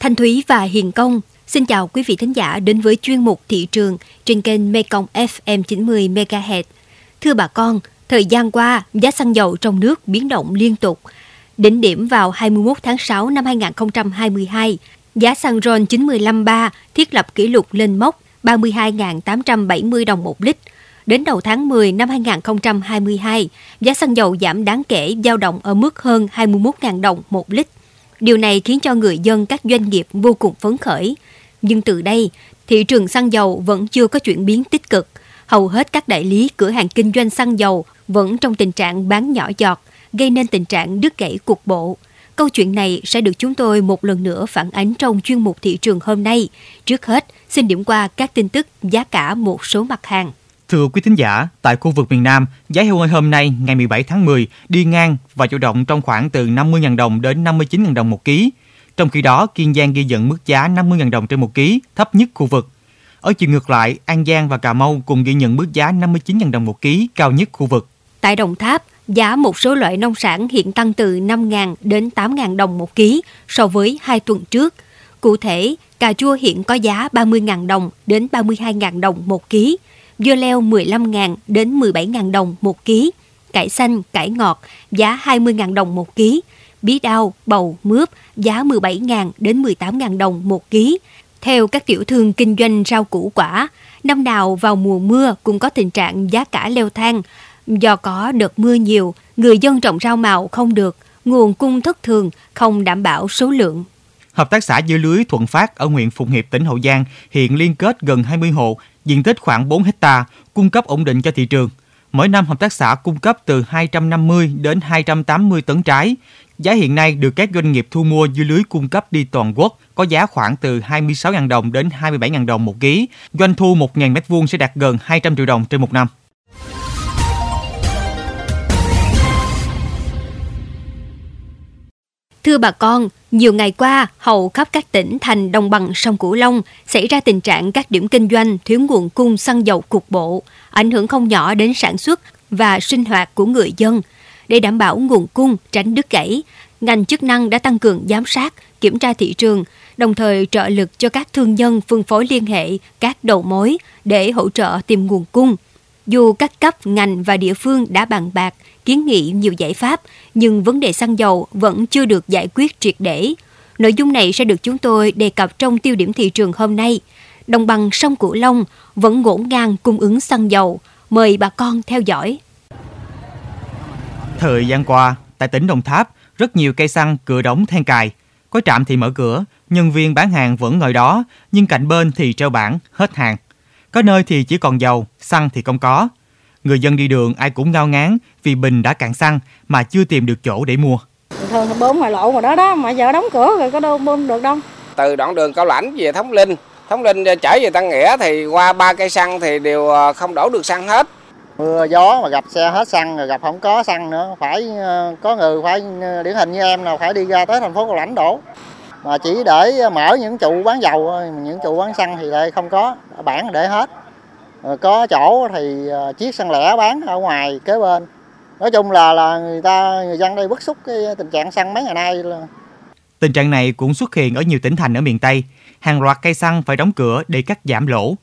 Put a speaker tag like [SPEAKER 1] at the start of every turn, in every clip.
[SPEAKER 1] Thanh Thúy và Hiền Công xin chào quý vị thính giả đến với chuyên mục thị trường trên kênh Mekong FM 90 MHz. Thưa bà con, thời gian qua giá xăng dầu trong nước biến động liên tục. Đỉnh điểm vào 21 tháng 6 năm 2022, giá xăng RON 953 thiết lập kỷ lục lên mốc 32.870 đồng một lít. Đến đầu tháng 10 năm 2022, giá xăng dầu giảm đáng kể dao động ở mức hơn 21.000 đồng một lít. Điều này khiến cho người dân các doanh nghiệp vô cùng phấn khởi. Nhưng từ đây, thị trường xăng dầu vẫn chưa có chuyển biến tích cực. Hầu hết các đại lý cửa hàng kinh doanh xăng dầu vẫn trong tình trạng bán nhỏ giọt, gây nên tình trạng đứt gãy cục bộ. Câu chuyện này sẽ được chúng tôi một lần nữa phản ánh trong chuyên mục thị trường hôm nay. Trước hết, xin điểm qua các tin tức giá cả một số mặt hàng.
[SPEAKER 2] Thưa quý thính giả, tại khu vực miền Nam, giá heo hơi hôm nay ngày 17 tháng 10 đi ngang và dao động trong khoảng từ 50.000 đồng đến 59.000 đồng một ký. Trong khi đó, Kiên Giang ghi nhận mức giá 50.000 đồng trên một ký, thấp nhất khu vực. Ở chiều ngược lại, An Giang và Cà Mau cùng ghi nhận mức giá 59.000 đồng một ký, cao nhất khu vực.
[SPEAKER 1] Tại Đồng Tháp, giá một số loại nông sản hiện tăng từ 5.000 đến 8.000 đồng một ký so với hai tuần trước. Cụ thể, cà chua hiện có giá 30.000 đồng đến 32.000 đồng một ký, dưa leo 15.000 đến 17.000 đồng một ký, cải xanh, cải ngọt giá 20.000 đồng một ký, bí đao, bầu, mướp giá 17.000 đến 18.000 đồng một ký. Theo các tiểu thương kinh doanh rau củ quả, năm nào vào mùa mưa cũng có tình trạng giá cả leo thang. Do có đợt mưa nhiều, người dân trồng rau màu không được, nguồn cung thất thường, không đảm bảo số lượng.
[SPEAKER 2] Hợp tác xã dưa lưới Thuận Phát ở huyện Phụng Hiệp, tỉnh Hậu Giang hiện liên kết gần 20 hộ, diện tích khoảng 4 hecta, cung cấp ổn định cho thị trường. Mỗi năm hợp tác xã cung cấp từ 250 đến 280 tấn trái. Giá hiện nay được các doanh nghiệp thu mua dưới lưới cung cấp đi toàn quốc có giá khoảng từ 26.000 đồng đến 27.000 đồng một ký. Doanh thu 1.000 m2 sẽ đạt gần 200 triệu đồng trên một năm.
[SPEAKER 1] Thưa bà con, nhiều ngày qua, hầu khắp các tỉnh thành đồng bằng sông Cửu Long xảy ra tình trạng các điểm kinh doanh thiếu nguồn cung xăng dầu cục bộ, ảnh hưởng không nhỏ đến sản xuất và sinh hoạt của người dân. Để đảm bảo nguồn cung tránh đứt gãy, ngành chức năng đã tăng cường giám sát, kiểm tra thị trường, đồng thời trợ lực cho các thương nhân phân phối liên hệ các đầu mối để hỗ trợ tìm nguồn cung. Dù các cấp, ngành và địa phương đã bàn bạc, kiến nghị nhiều giải pháp, nhưng vấn đề xăng dầu vẫn chưa được giải quyết triệt để. Nội dung này sẽ được chúng tôi đề cập trong tiêu điểm thị trường hôm nay. Đồng bằng sông Cửu Long vẫn ngổn ngang cung ứng xăng dầu. Mời bà con theo dõi.
[SPEAKER 2] Thời gian qua, tại tỉnh Đồng Tháp, rất nhiều cây xăng cửa đóng then cài. Có trạm thì mở cửa, nhân viên bán hàng vẫn ngồi đó, nhưng cạnh bên thì treo bảng hết hàng. Có nơi thì chỉ còn dầu, xăng thì không có. Người dân đi đường ai cũng ngao ngán vì bình đã cạn xăng mà chưa tìm được chỗ để mua.
[SPEAKER 3] Thường bơm ngoài lộ mà đó đó, mà giờ đóng cửa rồi có đâu bơm được đâu.
[SPEAKER 4] Từ đoạn đường Cao Lãnh về Thống Linh, Thống Linh trở về Tân Nghĩa thì qua ba cây xăng thì đều ờ, không đổ được xăng hết.
[SPEAKER 5] Mưa gió mà gặp xe hết xăng rồi gặp không có xăng nữa, phải ờ, có người phải ờ, điển hình như em nào phải đi ra tới thành phố Cao Lãnh đổ. Mà chỉ để mở những trụ bán dầu những trụ bán xăng thì lại không có, bản để hết. Rồi có chỗ thì à, chiếc xăng lẻ bán ở ngoài kế bên nói chung là là người ta người dân đây bức xúc cái tình trạng xăng mấy ngày nay là
[SPEAKER 2] Tình trạng này cũng xuất hiện ở nhiều tỉnh thành ở miền Tây. Hàng loạt cây xăng phải đóng cửa để cắt giảm lỗ.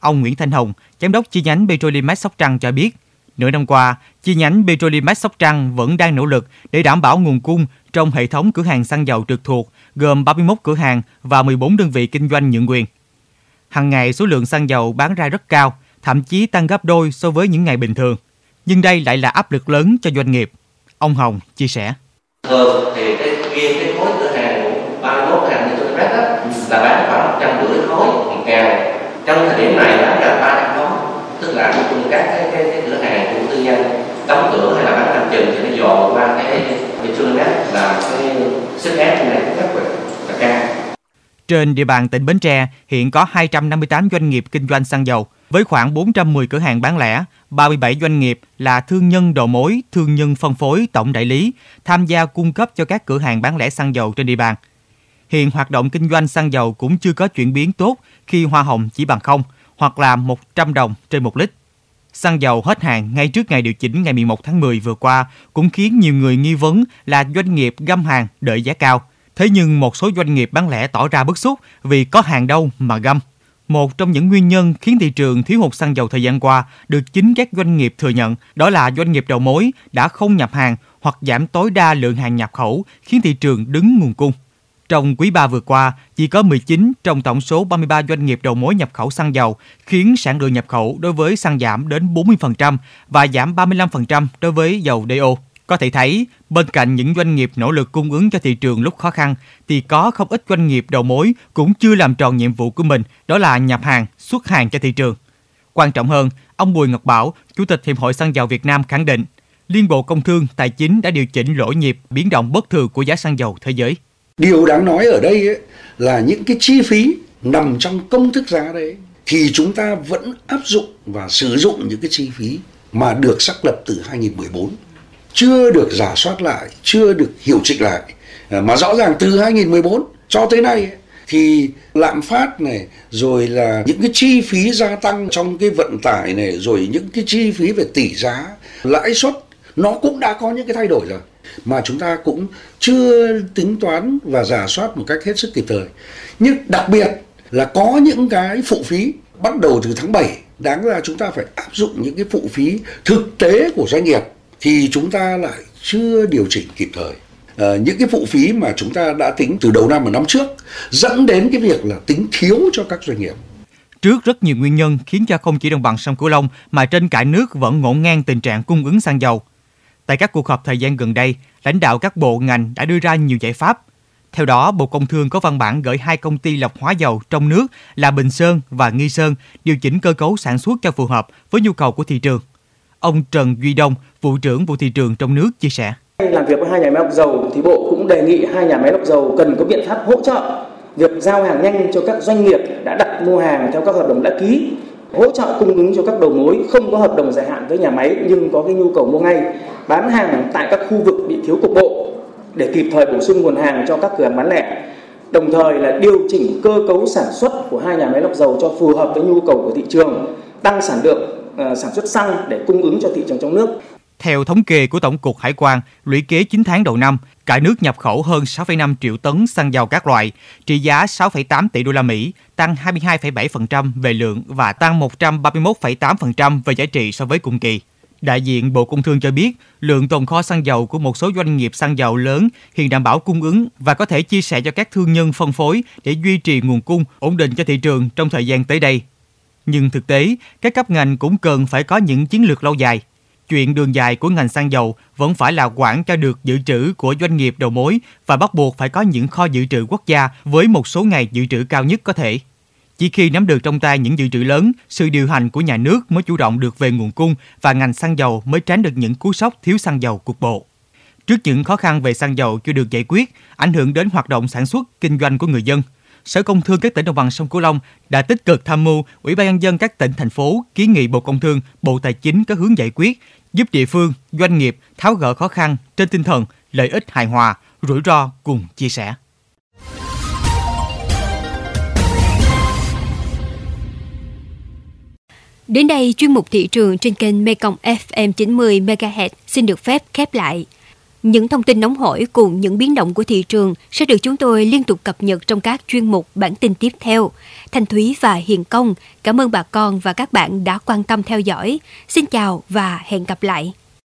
[SPEAKER 2] Ông Nguyễn Thanh Hồng, giám đốc chi nhánh Petrolimax Sóc Trăng cho biết, nửa năm qua, chi nhánh Petrolimax Sóc Trăng vẫn đang nỗ lực để đảm bảo nguồn cung trong hệ thống cửa hàng xăng dầu trực thuộc, gồm 31 cửa hàng và 14 đơn vị kinh doanh nhượng quyền. Hàng ngày số lượng xăng dầu bán ra rất cao, thậm chí tăng gấp đôi so với những ngày bình thường nhưng đây lại là áp lực lớn cho doanh nghiệp. Ông Hồng chia sẻ.
[SPEAKER 6] Thường thì cái riêng cái khối cửa hàng của 31 cửa hàng như tôi đó là bán khoảng 150 khối một ngày. Trong thời điểm này bán ra 300 khối, tức là các cái, cái, cái cửa hàng của tư nhân đóng cửa hay là bán cầm chừng thì nó dồn qua cái Petronet là cái sức ép này rất là cao.
[SPEAKER 2] Trên địa bàn tỉnh Bến Tre hiện có 258 doanh nghiệp kinh doanh xăng dầu với khoảng 410 cửa hàng bán lẻ, 37 doanh nghiệp là thương nhân đầu mối, thương nhân phân phối, tổng đại lý tham gia cung cấp cho các cửa hàng bán lẻ xăng dầu trên địa bàn. Hiện hoạt động kinh doanh xăng dầu cũng chưa có chuyển biến tốt khi hoa hồng chỉ bằng không hoặc là 100 đồng trên một lít. Xăng dầu hết hàng ngay trước ngày điều chỉnh ngày 11 tháng 10 vừa qua cũng khiến nhiều người nghi vấn là doanh nghiệp găm hàng đợi giá cao. Thế nhưng một số doanh nghiệp bán lẻ tỏ ra bức xúc vì có hàng đâu mà găm. Một trong những nguyên nhân khiến thị trường thiếu hụt xăng dầu thời gian qua được chính các doanh nghiệp thừa nhận, đó là doanh nghiệp đầu mối đã không nhập hàng hoặc giảm tối đa lượng hàng nhập khẩu, khiến thị trường đứng nguồn cung. Trong quý 3 vừa qua, chỉ có 19 trong tổng số 33 doanh nghiệp đầu mối nhập khẩu xăng dầu, khiến sản lượng nhập khẩu đối với xăng giảm đến 40% và giảm 35% đối với dầu DO. Có thể thấy, bên cạnh những doanh nghiệp nỗ lực cung ứng cho thị trường lúc khó khăn, thì có không ít doanh nghiệp đầu mối cũng chưa làm tròn nhiệm vụ của mình, đó là nhập hàng, xuất hàng cho thị trường. Quan trọng hơn, ông Bùi Ngọc Bảo, Chủ tịch Hiệp hội Xăng dầu Việt Nam khẳng định, Liên Bộ Công Thương, Tài chính đã điều chỉnh lỗ nhịp biến động bất thường của giá xăng dầu thế giới.
[SPEAKER 7] Điều đáng nói ở đây ấy, là những cái chi phí nằm trong công thức giá đấy thì chúng ta vẫn áp dụng và sử dụng những cái chi phí mà được xác lập từ 2014 chưa được giả soát lại, chưa được hiệu chỉnh lại. À, mà rõ ràng từ 2014 cho tới nay thì lạm phát này rồi là những cái chi phí gia tăng trong cái vận tải này rồi những cái chi phí về tỷ giá lãi suất nó cũng đã có những cái thay đổi rồi mà chúng ta cũng chưa tính toán và giả soát một cách hết sức kịp thời. Nhưng đặc biệt là có những cái phụ phí bắt đầu từ tháng 7 đáng ra chúng ta phải áp dụng những cái phụ phí thực tế của doanh nghiệp thì chúng ta lại chưa điều chỉnh kịp thời. À, những cái phụ phí mà chúng ta đã tính từ đầu năm và năm trước dẫn đến cái việc là tính thiếu cho các doanh nghiệp.
[SPEAKER 2] Trước rất nhiều nguyên nhân khiến cho không chỉ đồng bằng sông Cửu Long mà trên cả nước vẫn ngổn ngang tình trạng cung ứng xăng dầu. Tại các cuộc họp thời gian gần đây, lãnh đạo các bộ ngành đã đưa ra nhiều giải pháp. Theo đó, Bộ Công Thương có văn bản gửi hai công ty lọc hóa dầu trong nước là Bình Sơn và Nghi Sơn điều chỉnh cơ cấu sản xuất cho phù hợp với nhu cầu của thị trường. Ông Trần Duy Đông, vụ trưởng vụ thị trường trong nước chia sẻ.
[SPEAKER 8] Làm việc với hai nhà máy lọc dầu thì Bộ cũng đề nghị hai nhà máy lọc dầu cần có biện pháp hỗ trợ việc giao hàng nhanh cho các doanh nghiệp đã đặt mua hàng theo các hợp đồng đã ký hỗ trợ cung ứng cho các đầu mối không có hợp đồng dài hạn với nhà máy nhưng có cái nhu cầu mua ngay, bán hàng tại các khu vực bị thiếu cục bộ để kịp thời bổ sung nguồn hàng cho các cửa hàng bán lẻ. Đồng thời là điều chỉnh cơ cấu sản xuất của hai nhà máy lọc dầu cho phù hợp với nhu cầu của thị trường, tăng sản lượng ờ, sản xuất xăng để cung ứng cho thị trường trong nước
[SPEAKER 2] theo thống kê của Tổng cục Hải quan, lũy kế 9 tháng đầu năm, cả nước nhập khẩu hơn 6,5 triệu tấn xăng dầu các loại, trị giá 6,8 tỷ đô la Mỹ, tăng 22,7% về lượng và tăng 131,8% về giá trị so với cùng kỳ. Đại diện Bộ Công Thương cho biết, lượng tồn kho xăng dầu của một số doanh nghiệp xăng dầu lớn hiện đảm bảo cung ứng và có thể chia sẻ cho các thương nhân phân phối để duy trì nguồn cung ổn định cho thị trường trong thời gian tới đây. Nhưng thực tế, các cấp ngành cũng cần phải có những chiến lược lâu dài chuyện đường dài của ngành xăng dầu vẫn phải là quản cho được dự trữ của doanh nghiệp đầu mối và bắt buộc phải có những kho dự trữ quốc gia với một số ngày dự trữ cao nhất có thể. Chỉ khi nắm được trong tay những dự trữ lớn, sự điều hành của nhà nước mới chủ động được về nguồn cung và ngành xăng dầu mới tránh được những cú sốc thiếu xăng dầu cục bộ. Trước những khó khăn về xăng dầu chưa được giải quyết, ảnh hưởng đến hoạt động sản xuất, kinh doanh của người dân, Sở Công Thương các tỉnh đồng bằng sông Cửu Long đã tích cực tham mưu Ủy ban nhân dân các tỉnh thành phố kiến nghị Bộ Công Thương, Bộ Tài chính có hướng giải quyết giúp địa phương, doanh nghiệp tháo gỡ khó khăn trên tinh thần lợi ích hài hòa, rủi ro cùng chia sẻ.
[SPEAKER 1] Đến đây, chuyên mục thị trường trên kênh Mekong FM 90 MHz xin được phép khép lại. Những thông tin nóng hổi cùng những biến động của thị trường sẽ được chúng tôi liên tục cập nhật trong các chuyên mục bản tin tiếp theo. Thanh Thúy và Hiền Công, cảm ơn bà con và các bạn đã quan tâm theo dõi. Xin chào và hẹn gặp lại.